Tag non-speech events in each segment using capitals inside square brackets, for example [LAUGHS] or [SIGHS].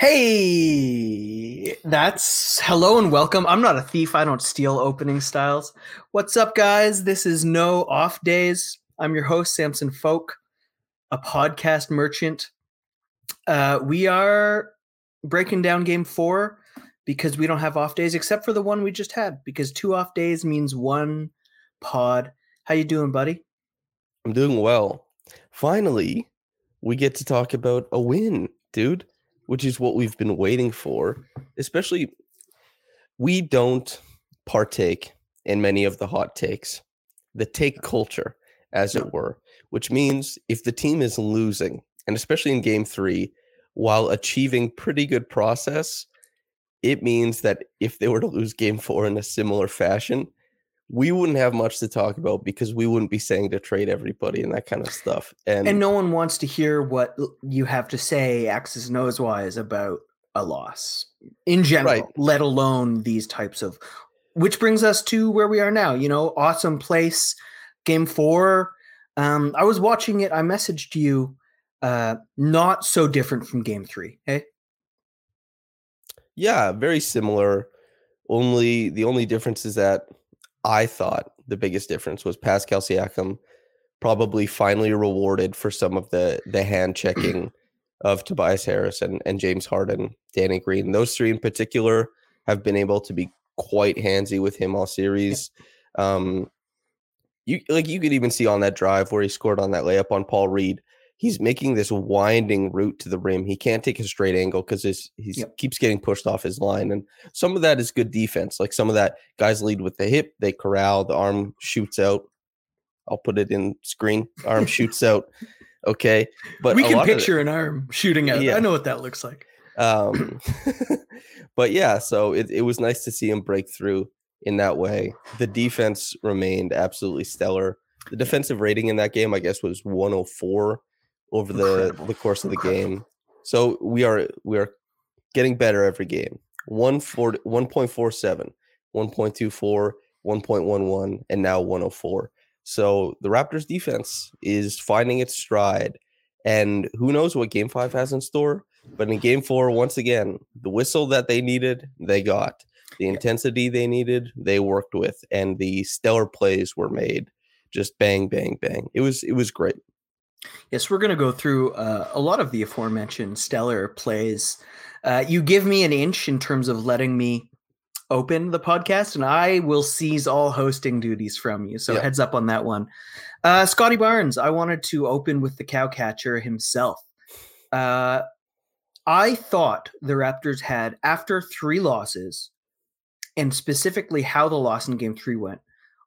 Hey, that's hello and welcome. I'm not a thief. I don't steal opening styles. What's up, guys? This is No Off Days. I'm your host, Samson Folk, a podcast merchant. Uh, we are breaking down game four because we don't have off days except for the one we just had because two off days means one pod. How you doing, buddy? I'm doing well. Finally, we get to talk about a win, dude which is what we've been waiting for. Especially, we don't partake in many of the hot takes, the take culture, as it were, which means if the team is losing, and especially in game three, while achieving pretty good process, it means that if they were to lose game four in a similar fashion, we wouldn't have much to talk about because we wouldn't be saying to trade everybody and that kind of stuff. And and no one wants to hear what you have to say X's and O's wise about a loss in general, right. let alone these types of which brings us to where we are now. You know, awesome place, game four. Um, I was watching it, I messaged you, uh, not so different from game three. Hey. Yeah, very similar. Only the only difference is that I thought the biggest difference was Pascal Siakam probably finally rewarded for some of the the hand [CLEARS THROAT] checking of Tobias Harris and, and James Harden, Danny Green. Those three in particular have been able to be quite handsy with him all series. Um, you like you could even see on that drive where he scored on that layup on Paul Reed he's making this winding route to the rim. He can't take a straight angle because he yep. keeps getting pushed off his line. And some of that is good defense. Like some of that guys lead with the hip, they corral, the arm shoots out. I'll put it in screen. Arm [LAUGHS] shoots out. Okay. But we can picture an arm shooting out. Yeah. I know what that looks like. Um, [CLEARS THROAT] [LAUGHS] but yeah, so it, it was nice to see him break through in that way. The defense remained absolutely stellar. The defensive rating in that game, I guess, was 104 over the the course of the game. So we are we are getting better every game. 1.47, 1.24, 1.11, and now 104. So the Raptors defense is finding its stride. And who knows what game five has in store? But in game four, once again, the whistle that they needed, they got. The intensity they needed, they worked with, and the stellar plays were made. Just bang, bang, bang. It was it was great. Yes, we're going to go through uh, a lot of the aforementioned stellar plays. Uh, you give me an inch in terms of letting me open the podcast, and I will seize all hosting duties from you. So heads up on that one. Uh, Scottie Barnes, I wanted to open with the cow catcher himself. Uh, I thought the Raptors had, after three losses, and specifically how the loss in game three went,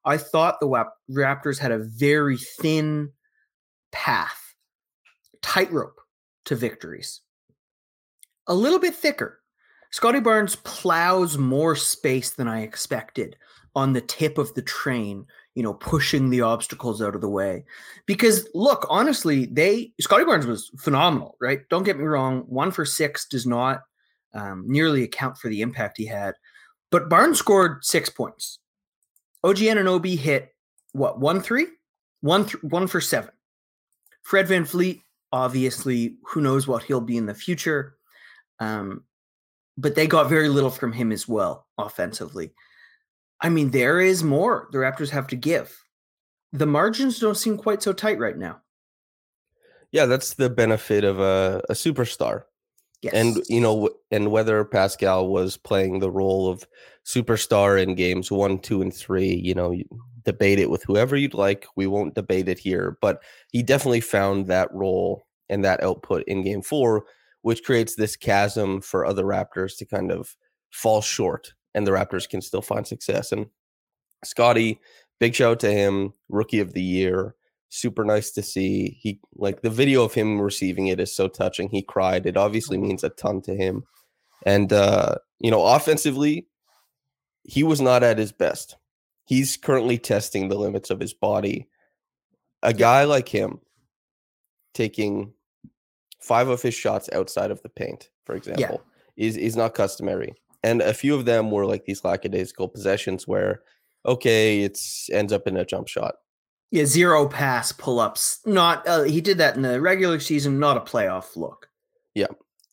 I thought the Raptors had a very thin path, tightrope to victories. A little bit thicker. Scottie Barnes plows more space than I expected on the tip of the train, you know, pushing the obstacles out of the way. Because look, honestly, they Scottie Barnes was phenomenal, right? Don't get me wrong. One for six does not um, nearly account for the impact he had. But Barnes scored six points. OG Anunoby hit what one three, one th- one for seven. Fred VanVleet, obviously, who knows what he'll be in the future. Um, but they got very little from him as well offensively. I mean, there is more the Raptors have to give. The margins don't seem quite so tight right now. Yeah, that's the benefit of a, a superstar. Yes. And you know, and whether Pascal was playing the role of superstar in games one, two, and three, you know, debate it with whoever you'd like. We won't debate it here, but he definitely found that role and that output in game four, which creates this chasm for other Raptors to kind of fall short and the Raptors can still find success. And Scottie, big shout out to him, rookie of the year, super nice to see. He like the video of him receiving it is so touching. He cried. It obviously means a ton to him. And uh, you know, offensively, he was not at his best. He's currently testing the limits of his body. A guy like him taking five of his shots outside of the paint, for example, yeah. is is not customary. And a few of them were like these lackadaisical possessions where, okay, it's ends up in a jump shot. Yeah, zero pass pull ups. Not uh, he did that in the regular season, not a playoff look. Yeah,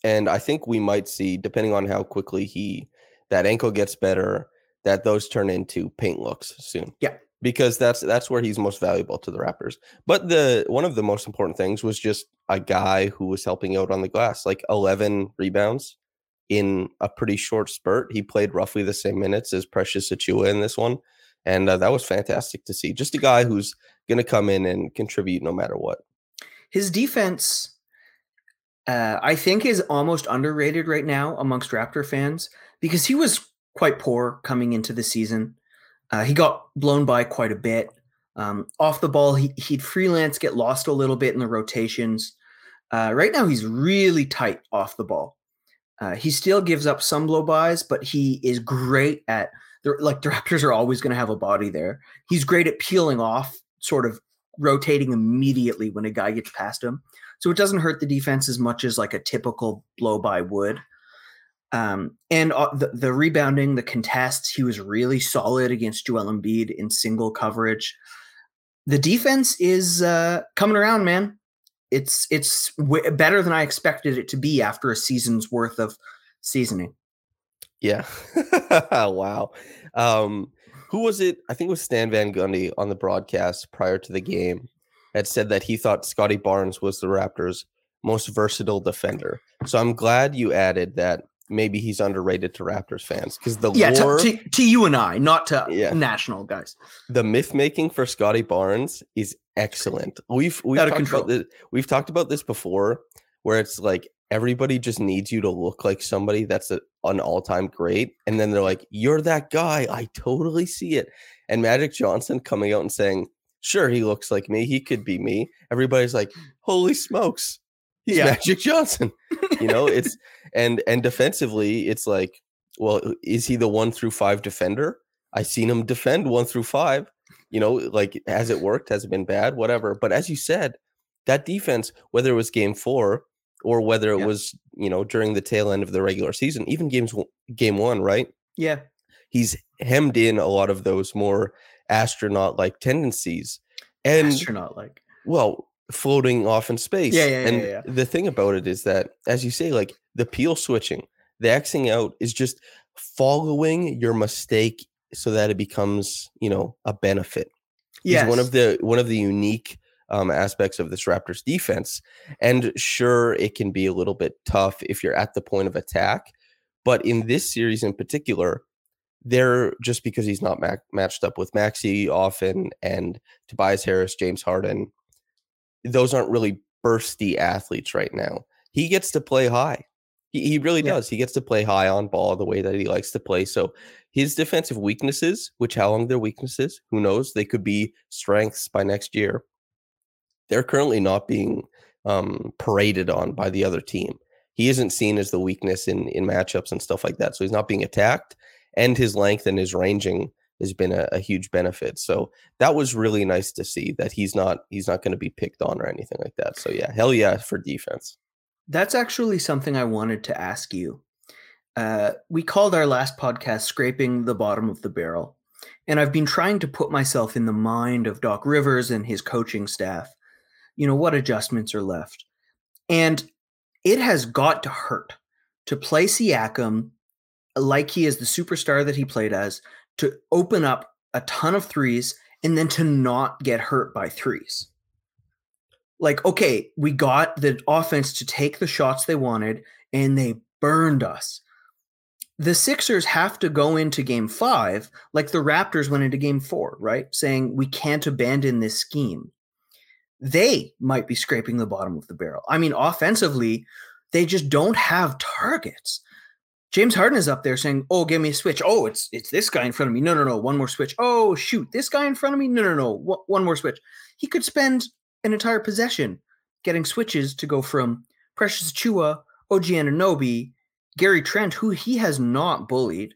and I think we might see, depending on how quickly he that ankle gets better, that those turn into paint looks soon. Yeah, because that's that's where he's most valuable to the Raptors. But the one of the most important things was just a guy who was helping out on the glass, like 11 rebounds in a pretty short spurt. He played roughly the same minutes as Precious Achiuwa in this one, and uh, that was fantastic to see. Just a guy who's going to come in and contribute no matter what. His defense, uh, I think, is almost underrated right now amongst Raptor fans because he was quite poor coming into the season. Uh, he got blown by quite a bit. Um, off the ball, he, he'd freelance, get lost a little bit in the rotations. Uh, right now, he's really tight off the ball. Uh, he still gives up some blow bys, but he is great at like the [LAUGHS] Raptors are always going to have a body there. He's great at peeling off, sort of rotating immediately when a guy gets past him. So it doesn't hurt the defense as much as like a typical blow by would. Um, and uh, the, the rebounding, the contests, he was really solid against Joel Embiid in single coverage. The defense is uh, coming around, man. It's it's w- better than I expected it to be after a season's worth of seasoning. Yeah. [LAUGHS] wow. Um, who was it? I think it was Stan Van Gundy on the broadcast prior to the game had said that he thought Scottie Barnes was the Raptors' most versatile defender. So I'm glad you added that maybe he's underrated to Raptors fans because the yeah lore, to, to, to, you and I, not to yeah. national guys. The myth making for Scottie Barnes is excellent. We've we've talked about this, we've talked about this before, where it's like everybody just needs you to look like somebody that's a, an all time great, and then they're like, "You're that guy." I totally see it. And Magic Johnson coming out and saying, "Sure, he looks like me. He could be me." Everybody's like, "Holy smokes!" He's yeah. Magic Johnson. You know, it's [LAUGHS] and and defensively, it's like, well, is he the one through five defender? I seen him defend one through five. You know, like has it worked? Has it been bad? Whatever. But as you said, that defense, whether it was game four or whether it yeah. was, you know, during the tail end of the regular season, even games game one, right? Yeah. He's hemmed in a lot of those more astronaut like tendencies. And astronaut like. Well, floating off in space. Yeah, yeah, and yeah, yeah. the thing about it is that, as you say, like the peel switching, the Xing out is just following your mistake so that it becomes, you know, a benefit. Yeah, one of the one of the unique um, aspects of this Raptors defense. And sure, it can be a little bit tough if you're at the point of attack, but in this series in particular, they're just because he's not ma- matched up with Maxey often and Tobias Harris, James Harden, those aren't really bursty athletes right now. He gets to play high. He, he really yeah. does. He gets to play high on ball the way that he likes to play. So his defensive weaknesses, which how long they're weaknesses, who knows? They could be strengths by next year. They're currently not being um, paraded on by the other team. He isn't seen as the weakness in in matchups and stuff like that. So he's not being attacked, and his length and his ranging has been a, a huge benefit. So that was really nice to see that he's not he's not going to be picked on or anything like that. So yeah, hell yeah for defense. That's actually something I wanted to ask you. Uh, we called our last podcast "Scraping the Bottom of the Barrel," and I've been trying to put myself in the mind of Doc Rivers and his coaching staff. You know what adjustments are left, and it has got to hurt to play Siakam like he is the superstar that he played as, to open up a ton of threes and then to not get hurt by threes. Like, okay, we got the offense to take the shots they wanted and they burned us. The Sixers have to go into game five like the Raptors went into game four, right? Saying we can't abandon this scheme. They might be scraping the bottom of the barrel. I mean, offensively, they just don't have targets. James Harden is up there saying, "Oh, give me a switch. Oh, it's it's this guy in front of me. No, no, no, one more switch. Oh, shoot, this guy in front of me. No, no, no, one more switch." He could spend an entire possession getting switches to go from Precious Achiuwa, OG Anunoby, Gary Trent, who he has not bullied,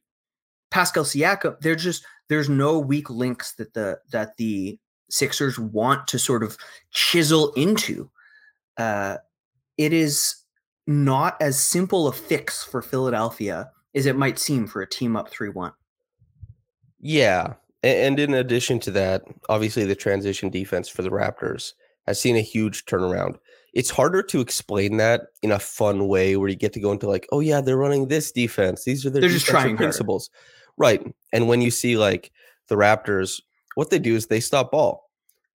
Pascal Siakam. They're just there's no weak links that the that the Sixers want to sort of chisel into. Uh, it is not as simple a fix for Philadelphia as it might seem for a team up 3 1. Yeah. And in addition to that, obviously the transition defense for the Raptors has seen a huge turnaround. It's harder to explain that in a fun way where you get to go into like, oh yeah, they're running this defense. These are their they're just trying principles. Harder. Right. And when you see like the Raptors, what they do is they stop ball.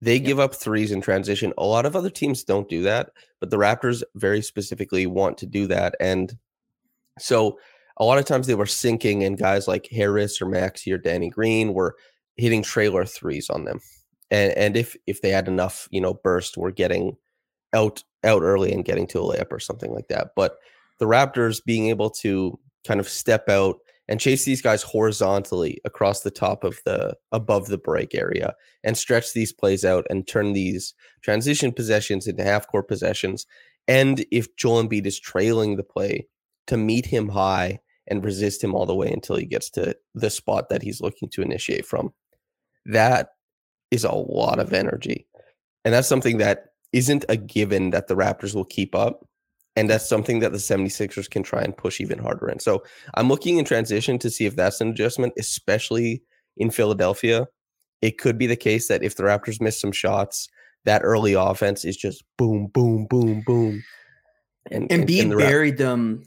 They yep. give up threes in transition. A lot of other teams don't do that, but the Raptors very specifically want to do that. And so a lot of times they were sinking, and guys like Harris or Maxey or Danny Green were hitting trailer threes on them. And and if if they had enough, you know, burst, were getting out out early and getting to a layup or something like that. But the Raptors being able to kind of step out and chase these guys horizontally across the top of the above the break area and stretch these plays out and turn these transition possessions into half court possessions. And if Joel Embiid is trailing the play, to meet him high and resist him all the way until he gets to the spot that he's looking to initiate from. That is a lot of energy. And that's something that isn't a given that the Raptors will keep up. And that's something that the 76ers can try and push even harder in. So I'm looking in transition to see if that's an adjustment, especially in Philadelphia. It could be the case that if the Raptors miss some shots, that early offense is just boom, boom, boom, boom. And, and, and the buried them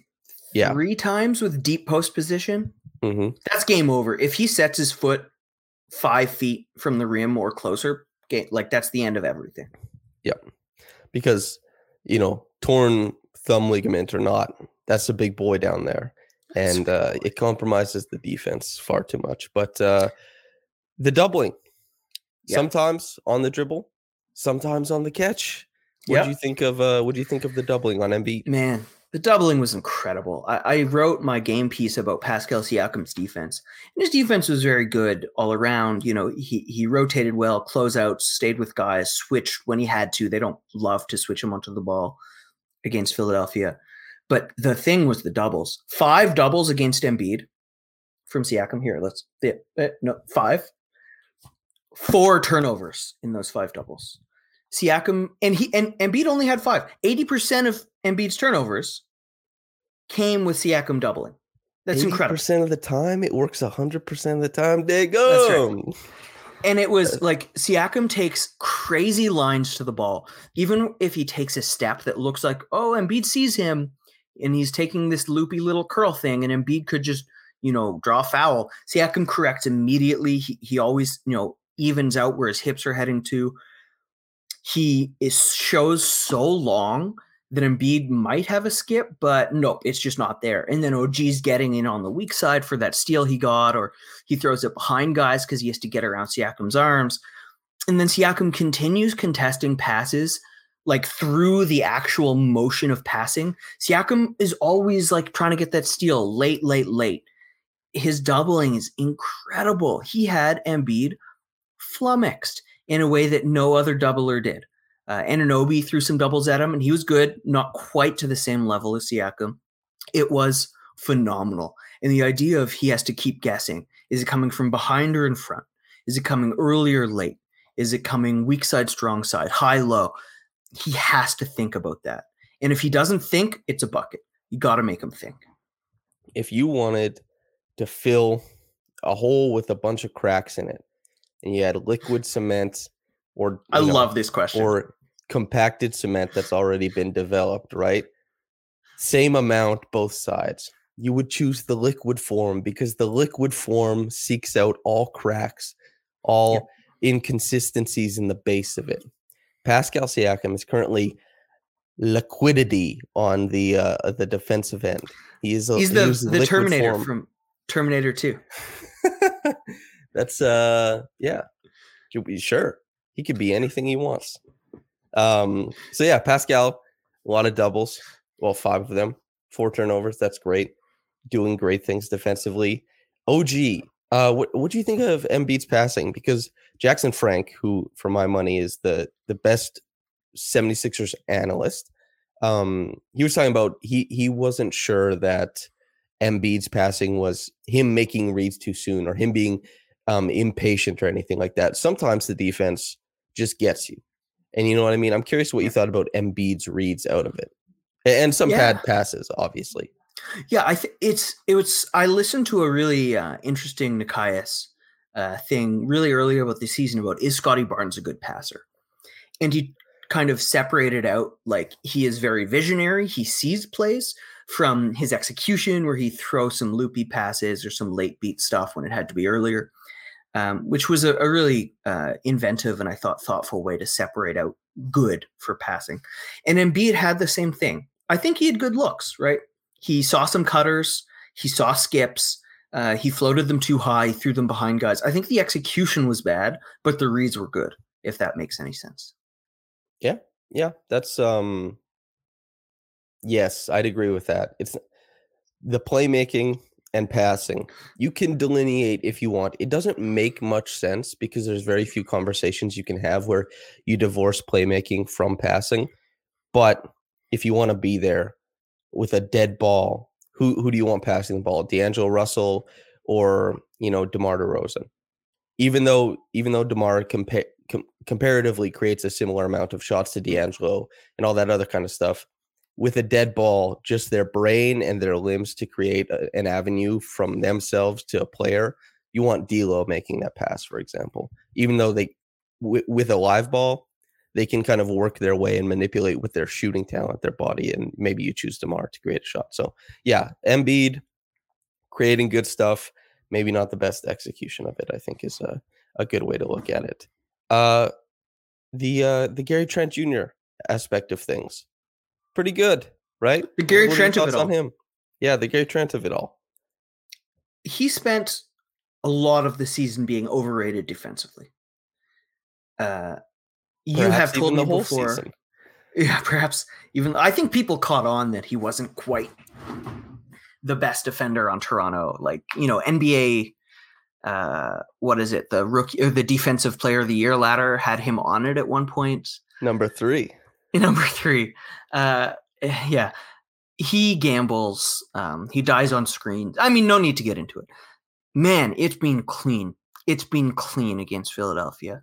yeah. three times with deep post position. Mm-hmm. That's game over. If he sets his foot five feet from the rim or closer, like that's the end of everything. Yep. Because, you know, torn thumb ligament or not, that's a big boy down there. And uh, it compromises the defense far too much. But uh, the doubling, yep. sometimes on the dribble, sometimes on the catch. What yep. do you think of uh what do you think of the doubling on Embiid? Man, the doubling was incredible. I, I, wrote my game piece about Pascal Siakam's defense. And his defense was very good all around. You know, he he rotated well, closeouts, stayed with guys, switched when he had to. They don't love to switch him onto the ball against Philadelphia. But the thing was the doubles. Five doubles against Embiid from Siakam. Here, let's yeah, eh, no five. Four turnovers in those five doubles. Siakam and he and Embiid only had five. Eighty percent of Embiid's turnovers came with Siakam doubling. That's incredible. Percent of the time, it works hundred percent of the time. They go. Right. And it was like Siakam takes crazy lines to the ball. Even if he takes a step that looks like, oh, Embiid sees him and he's taking this loopy little curl thing, and Embiid could just, you know, draw foul. Siakam corrects immediately. He, he always, you know, evens out where his hips are heading to. He is shows so long that Embiid might have a skip, but nope, it's just not there. And then OG's getting in on the weak side for that steal he got, or he throws it behind guys because he has to get around Siakam's arms. And then Siakam continues contesting passes like through the actual motion of passing. Siakam is always like trying to get that steal late, late, late. His doubling is incredible. He had Embiid flummoxed in a way that no other doubler did. Uh, Anunoby threw some doubles at him, and he was good, not quite to the same level as Siakam. It was phenomenal. And the idea of he has to keep guessing is it coming from behind or in front? Is it coming early or late? Is it coming weak side, strong side, high, low? He has to think about that. And if he doesn't think, it's a bucket. You got to make him think. If you wanted to fill a hole with a bunch of cracks in it, and you had liquid cement or I know, love this question. Or compacted cement that's already been developed, right? Same amount both sides. You would choose the liquid form because the liquid form seeks out all cracks, all yep. inconsistencies in the base of it. Pascal Siakam is currently liquidity on the uh, the defensive end. He is a, he's the, he the Terminator form. from Terminator 2. [LAUGHS] That's uh yeah. Sure. He could be anything he wants. Um, so yeah, Pascal, a lot of doubles. Well, five of them, four turnovers. That's great. doing great things defensively. OG, uh, what what do you think of Embiid's passing? Because Jackson Frank, who for my money is the the best 76ers analyst, um, he was talking about he he wasn't sure that Embiid's passing was him making reads too soon or him being um, impatient or anything like that. Sometimes the defense just gets you. And you know what I mean? I'm curious what you thought about Embiid's reads out of it. And some yeah. bad passes, obviously. Yeah, I think it's it was I listened to a really uh, interesting Nekias uh, thing really early about the season about is Scottie Barnes a good passer? And he kind of separated out like he is very visionary, he sees plays from his execution where he throws some loopy passes or some late beat stuff when it had to be earlier um, which was a, a really uh, inventive and I thought thoughtful way to separate out good for passing. And Embiid had the same thing. I think he had good looks, right? He saw some cutters, he saw skips, uh, he floated them too high, threw them behind guys. I think the execution was bad, but the reads were good, if that makes any sense. Yeah, yeah, that's um, yes, I'd agree with that. It's the playmaking and passing. You can delineate if you want. It doesn't make much sense because there's very few conversations you can have where you divorce playmaking from passing. But if you want to be there with a dead ball, who who do you want passing the ball? D'Angelo Russell or you know DeMar DeRozan? Even though even though DeMar compa- com- comparatively creates a similar amount of shots to D'Angelo and all that other kind of stuff, with a dead ball, just their brain and their limbs to create a, an avenue from themselves to a player. You want D'Lo making that pass, for example, even though they w- with a live ball, they can kind of work their way and manipulate with their shooting talent, their body, and maybe you choose DeMar to create a shot. So yeah, Embiid creating good stuff, maybe not the best execution of it. I think is a, a good way to look at it. Uh, the uh, the Gary Trent Jr. aspect of things pretty good, right? The Gary what Trent of it all. On him. Yeah, the Gary Trent of it all. He spent a lot of the season being overrated defensively. Uh, you perhaps have told me before. Season. [LAUGHS] Yeah, perhaps even I think people caught on that he wasn't quite the best defender on Toronto. Like you know, NBA. Uh, what is it? The rookie or the defensive player of the year ladder had him on it at one point. Number three. [LAUGHS] Number three, uh, eh, yeah, he gambles. Um, he dies on screen. I mean, no need to get into it. Man, it's been clean. It's been clean against Philadelphia.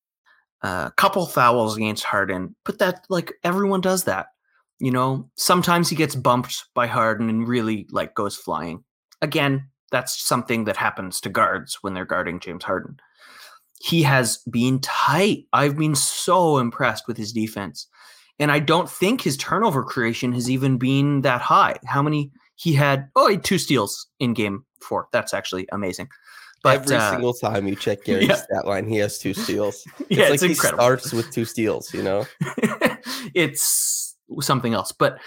a uh, couple fouls against Harden, but that like everyone does that. You know, sometimes he gets bumped by Harden and really like goes flying. Again, that's something that happens to guards when they're guarding James Harden. He has been tight. I've been so impressed with his defense. And I don't think his turnover creation has even been that high. How many he had? Oh, he had two steals in game four. That's actually amazing. But every uh, single time you check Gary's yeah. stat line, he has two steals. [LAUGHS] It's yeah, like it's he incredible. starts with two steals. You know, [LAUGHS] it's something else. But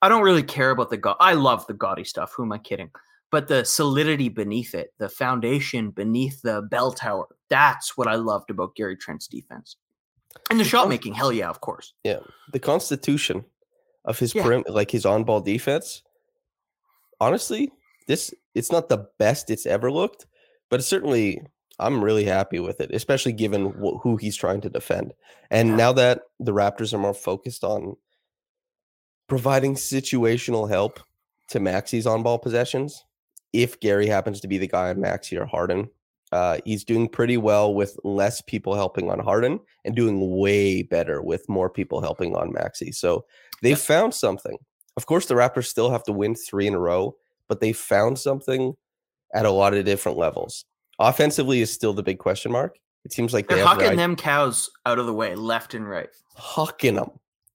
I don't really care about the god. I love the gaudy stuff. Who am I kidding? But the solidity beneath it, the foundation beneath the bell tower, that's what I loved about Gary Trent's defense. And the shot making, hell yeah, of course. Yeah. The constitution of his yeah. like his on ball defense. Honestly, this it's not the best it's ever looked, but certainly I'm really happy with it, especially given wh- who he's trying to defend. And now that the Raptors are more focused on providing situational help to Maxey's on ball possessions, if Gary happens to be the guy on Maxey or Harden, uh, he's doing pretty well with less people helping on Harden and doing way better with more people helping on Maxey. So they found something. Of course, the Raptors still have to win three in a row, but they found something at a lot of different levels. Offensively is still the big question mark. It seems like they're hucking them cows out of the way, left and right. Hucking them,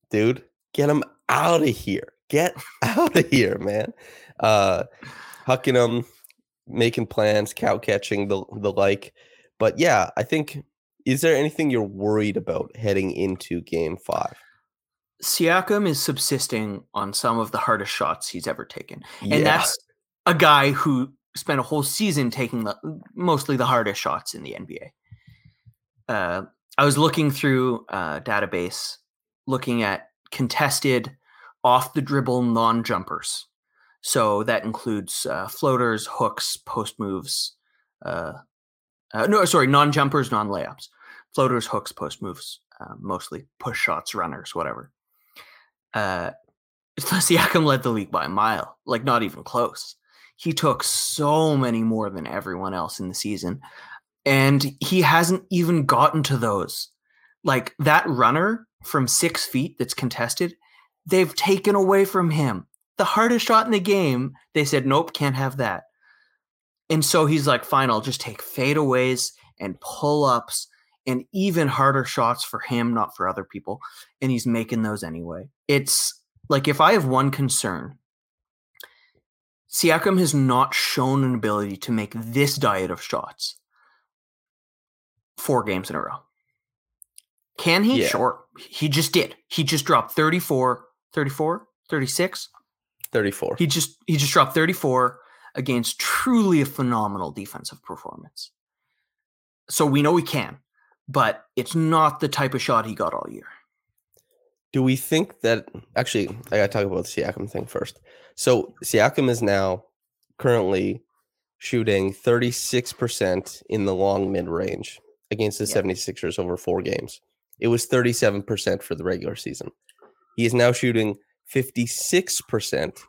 dude. Get them out of here. Get [LAUGHS] out of here, man. Uh, hucking them, making plans, cow catching, the the like. But yeah, I think is there anything you're worried about heading into game five? Siakam is subsisting on some of the hardest shots he's ever taken. And Yeah. that's a guy who spent a whole season taking the, mostly the hardest shots in the NBA. Uh, I was looking through uh, database, looking at contested off the dribble non jumpers. So that includes uh, floaters, hooks, post moves. Uh, uh, no, sorry, non jumpers, non layups. Floaters, hooks, post moves, uh, mostly push shots, runners, whatever. Uh, [LAUGHS] Siakam led the league by a mile, like not even close. He took so many more than everyone else in the season, and he hasn't even gotten to those. Like that runner from six feet that's contested, they've taken away from him the hardest shot in the game. They said, nope, can't have that. And so he's like, fine, I'll just take fadeaways and pull ups and even harder shots for him, not for other people. And he's making those anyway. It's like if I have one concern, Siakam has not shown an ability to make this diet of shots four games in a row. Can he? Yeah. Sure. He just did. He just dropped 34, 34, 36. 34. He just he just dropped 34 against truly a phenomenal defensive performance. So we know he can, but it's not the type of shot he got all year. Do we think that actually I gotta talk about the Siakam thing first. So Siakam is now currently shooting 36% in the long mid range against the Yeah. 76ers over four games. It was 37% for the regular season. He is now shooting 56%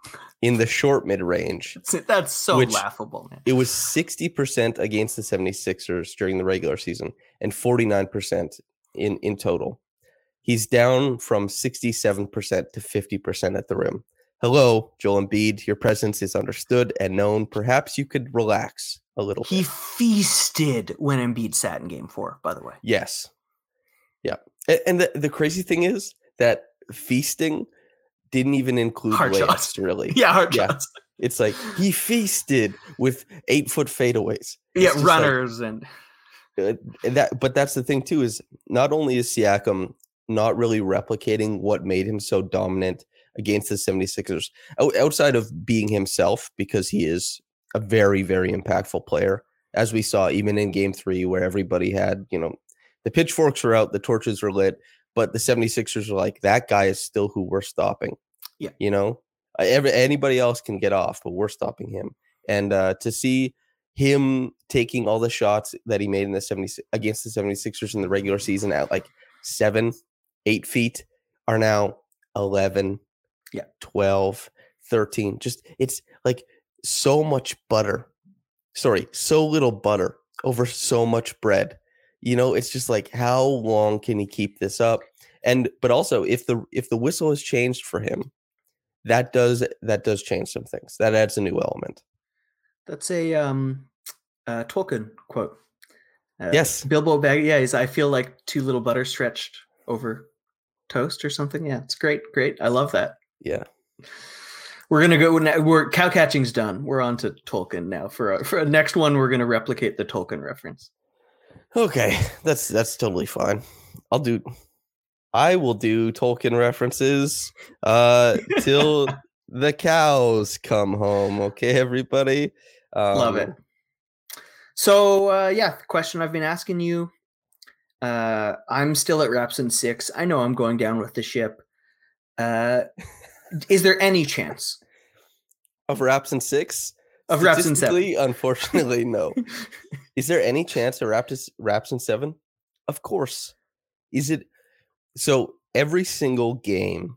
in the short mid range. That's so laughable, man. It was 60% against the 76ers during the regular season and 49% in, in total. He's down from 67% to 50% at the rim. Hello, Joel Embiid. Your presence is understood and known. Perhaps you could relax a little He bit. feasted when Embiid sat in game four, by the way. Yes. Yeah. And the, the crazy thing is that feasting didn't even include Hard layups, shots. really. [LAUGHS] Yeah, hard Yeah. shots. It's like he feasted with eight foot fadeaways. Yeah, It's like- runners and uh, and that but that's the thing too is not only is Siakam not really replicating what made him so dominant against the 76ers out- outside of being himself because he is a very very impactful player as we saw even in game 3 where everybody had you know the pitchforks were out the torches were lit but the 76ers were like that guy is still who we're stopping Yeah. you know Uh, every, anybody else can get off but we're stopping him and uh to see him taking all the shots that he made in the 70 against the 76ers in the regular season at like seven, eight feet are now 11, Yeah. 12, 13. Just it's like so much butter. Sorry, so little butter over so much bread. You know, it's just like how long can he keep this up? And but also if the if the whistle has changed for him, that does that does change some things. That adds a new element. that's a um uh Tolkien quote. Uh, Yes. Bilbo Bag yeah, he's I feel like too little butter stretched over toast or something. Yeah, it's great, great. I love that. Yeah. We're gonna go. now- We're cow catching's done. We're on to Tolkien now. For a, for a next one, we're gonna replicate the Tolkien reference. Okay, that's that's totally fine. I'll do I will do Tolkien references uh till [LAUGHS] the cows come home. Okay, everybody. Um, Love it. So uh, yeah, the question I've been asking you. Uh, I'm still at Raps in six. I know I'm going down with the ship. Uh, is there any chance Of Raps and six? of Raps in seven? Unfortunately, no. [LAUGHS] Is there any chance of Raps Raps and seven? Of course. Is it so every single game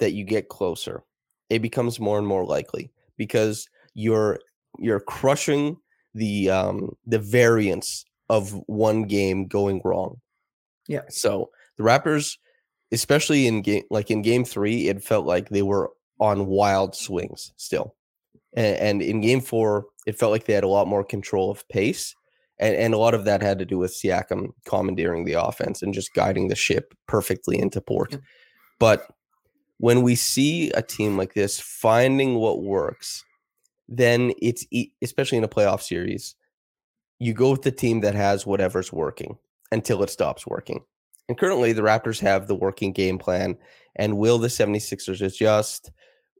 that you get closer, it becomes more and more likely because you're you're crushing the um the variance of one game going wrong. Yeah. So the Raptors, especially in game like in game three, it felt like they were on wild swings still. And, and in game four, it felt like they had a lot more control of pace. And, and a lot of that had to do with Siakam commandeering the offense and just guiding the ship perfectly into port. Yeah. But when we see a team like this finding what works then it's especially in a playoff series, you go with the team that has whatever's working until it stops working. And currently, the Raptors have the working game plan. And will the 76ers adjust?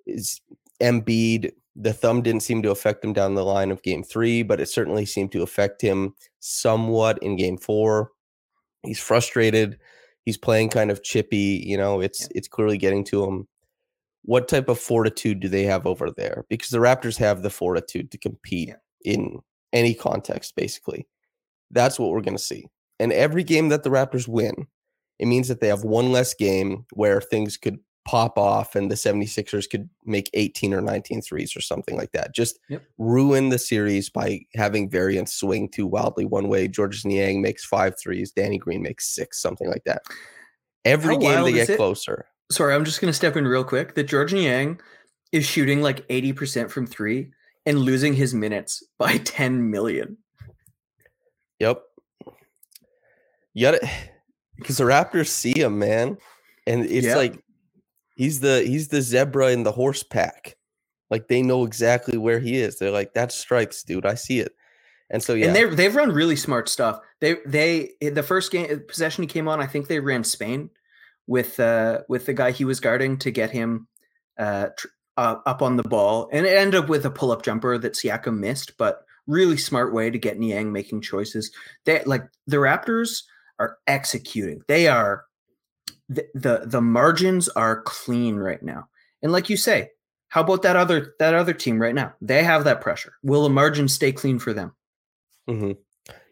Is Embiid, the thumb didn't seem to affect him down the line of game three, but it certainly seemed to affect him somewhat in game four. He's frustrated. He's playing kind of chippy. You know, it's yeah. it's clearly getting to him. What type of fortitude do they have over there? Because the Raptors have the fortitude to compete yeah. in any context, basically. That's what we're going to see. And every game that the Raptors win, it means that they have one less game where things could pop off and the 76ers could make 18 or 19 threes or something like that. Just yep. ruin the series by having variance swing too wildly one way. Georges Niang makes five threes, Danny Green makes six, something like that. Every How game they get it? closer. Sorry, I'm just going to step in real quick. That Georges Niang is shooting like 80% from three and losing his minutes by [LAUGHS] 10 million. Yep. You got it [SIGHS] because the Raptors see him, man, and it's like he's the he's the zebra in the horse pack. Like they know exactly where he is. They're like, "That's stripes, dude. I see it." And so yeah, and they they've run really smart stuff. They they the first game possession he came on, I think they ran Spain with uh with the guy he was guarding to get him uh, tr- uh up on the ball, and it ended up with a pull up jumper that Siakam missed, but really smart way to get Niang making choices. They like the Raptors are executing. They are the, the the margins are clean right now. And like you say, how about that other that other team right now? They have that pressure. Will the margins stay clean for them? Mm-hmm.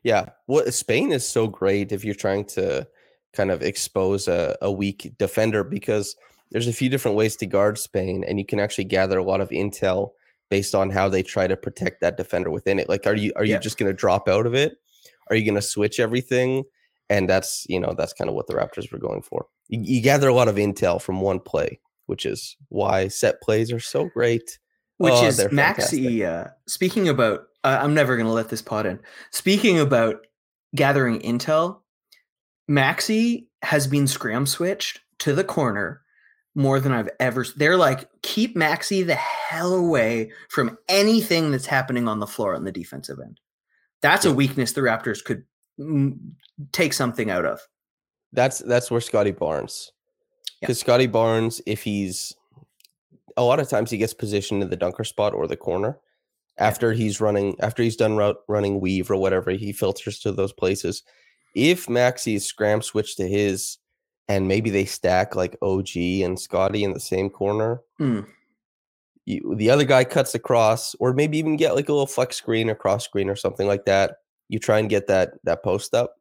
Yeah. Well, Spain is so great if you're trying to kind of expose a, a weak defender because there's a few different ways to guard Spain, and you can actually gather a lot of intel based on how they try to protect that defender within it. Like, are you are you yeah. just going to drop out of it? Are you going to switch everything? And that's you know that's kind of what the Raptors were going for. You, you, gather a lot of intel from one play, which is why set plays are so great. Which oh, is Maxey. Uh, speaking about, uh, I'm never going to let this pot in. Speaking about gathering intel, Maxey has been scram switched to the corner more than I've ever. They're like, keep Maxey the hell away from anything that's happening on the floor on the defensive end. That's yeah. a weakness the Raptors could take something out of. That's that's where Scottie Barnes, because yeah. Scottie Barnes, if he's a lot of times he gets positioned in the dunker spot or the corner after yeah. he's running after he's done route, running weave or whatever he filters to those places. If Maxey's scram switch to his and maybe they stack like OG and Scottie in the same corner. Mm. You, the other guy cuts across, or maybe even get like a little flex screen or cross screen or something like that you try and get that that post up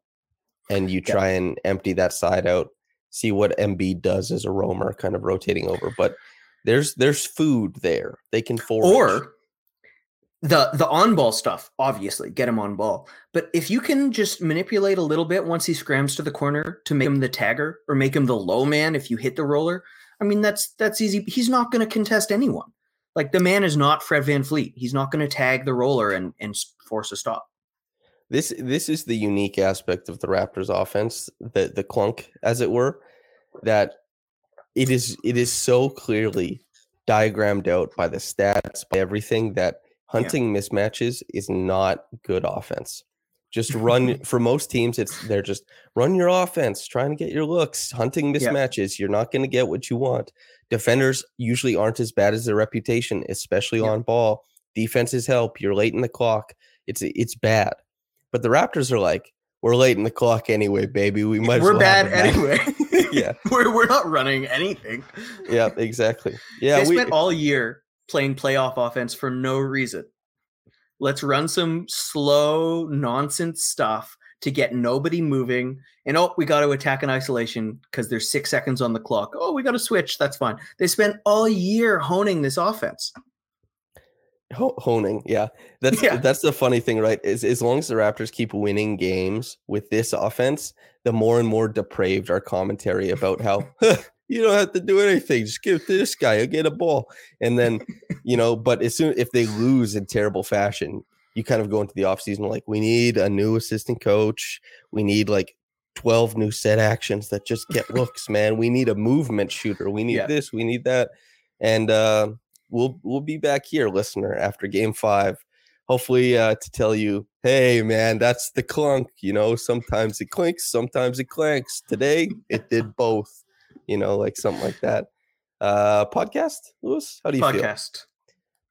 and you try yeah. and empty that side out, see what Embiid does as a roamer, kind of rotating over. But there's there's food there. They can forage. Or the the on ball stuff, obviously, get him on ball. But if you can just manipulate a little bit once he scrams to the corner to make him the tagger or make him the low man if you hit the roller, I mean that's that's easy. He's not going to contest anyone. Like the man is not Fred VanVleet He's not going to tag the roller and and force a stop. This this is the unique aspect of the Raptors offense, the the clunk, as it were, that it is it is so clearly diagrammed out by the stats, by everything that hunting yeah. mismatches is not good offense. Just [LAUGHS] run for most teams, it's they're just run your offense, trying to get your looks, hunting mismatches. Yeah. You're not going to get what you want. Defenders usually aren't as bad as their reputation, especially yeah. on ball. Defenses help. You're late in the clock. It's it's bad. But the Raptors are like, we're late in the clock anyway, baby. We might. We're well bad anyway. [LAUGHS] yeah, [LAUGHS] we're we're not running anything. Yeah, exactly. Yeah, they we, spent all year playing playoff offense for no reason. Let's run some slow nonsense stuff to get nobody moving. And oh, we got to attack in isolation because there's six seconds on the clock. Oh, we got to switch. That's fine. They spent all year honing this offense honing yeah. That's yeah. that's the funny thing right? Is as long as the raptors keep winning games with this offense the more and more depraved our commentary about how [LAUGHS] you don't have to do anything. Just give this guy he'll get a ball. And then you know but as soon if they lose in terrible fashion you kind of go into the offseason like we need a new assistant coach. We need like 12 new set actions that just get [LAUGHS] looks man. We need a movement shooter. We need yeah. this. We need that. And uh we'll we'll be back here, listener, after game five. Hopefully, uh, to tell you, hey man, that's the clunk. You know, sometimes it clinks, sometimes it clanks. Today, it did both. You know, like something like that. Uh, podcast, Lewis. How do you feel? Podcast.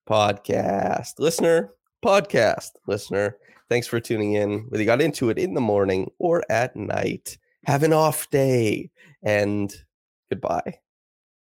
podcast listener podcast listener thanks for tuning in whether you got into it in the morning or at night have an off day and goodbye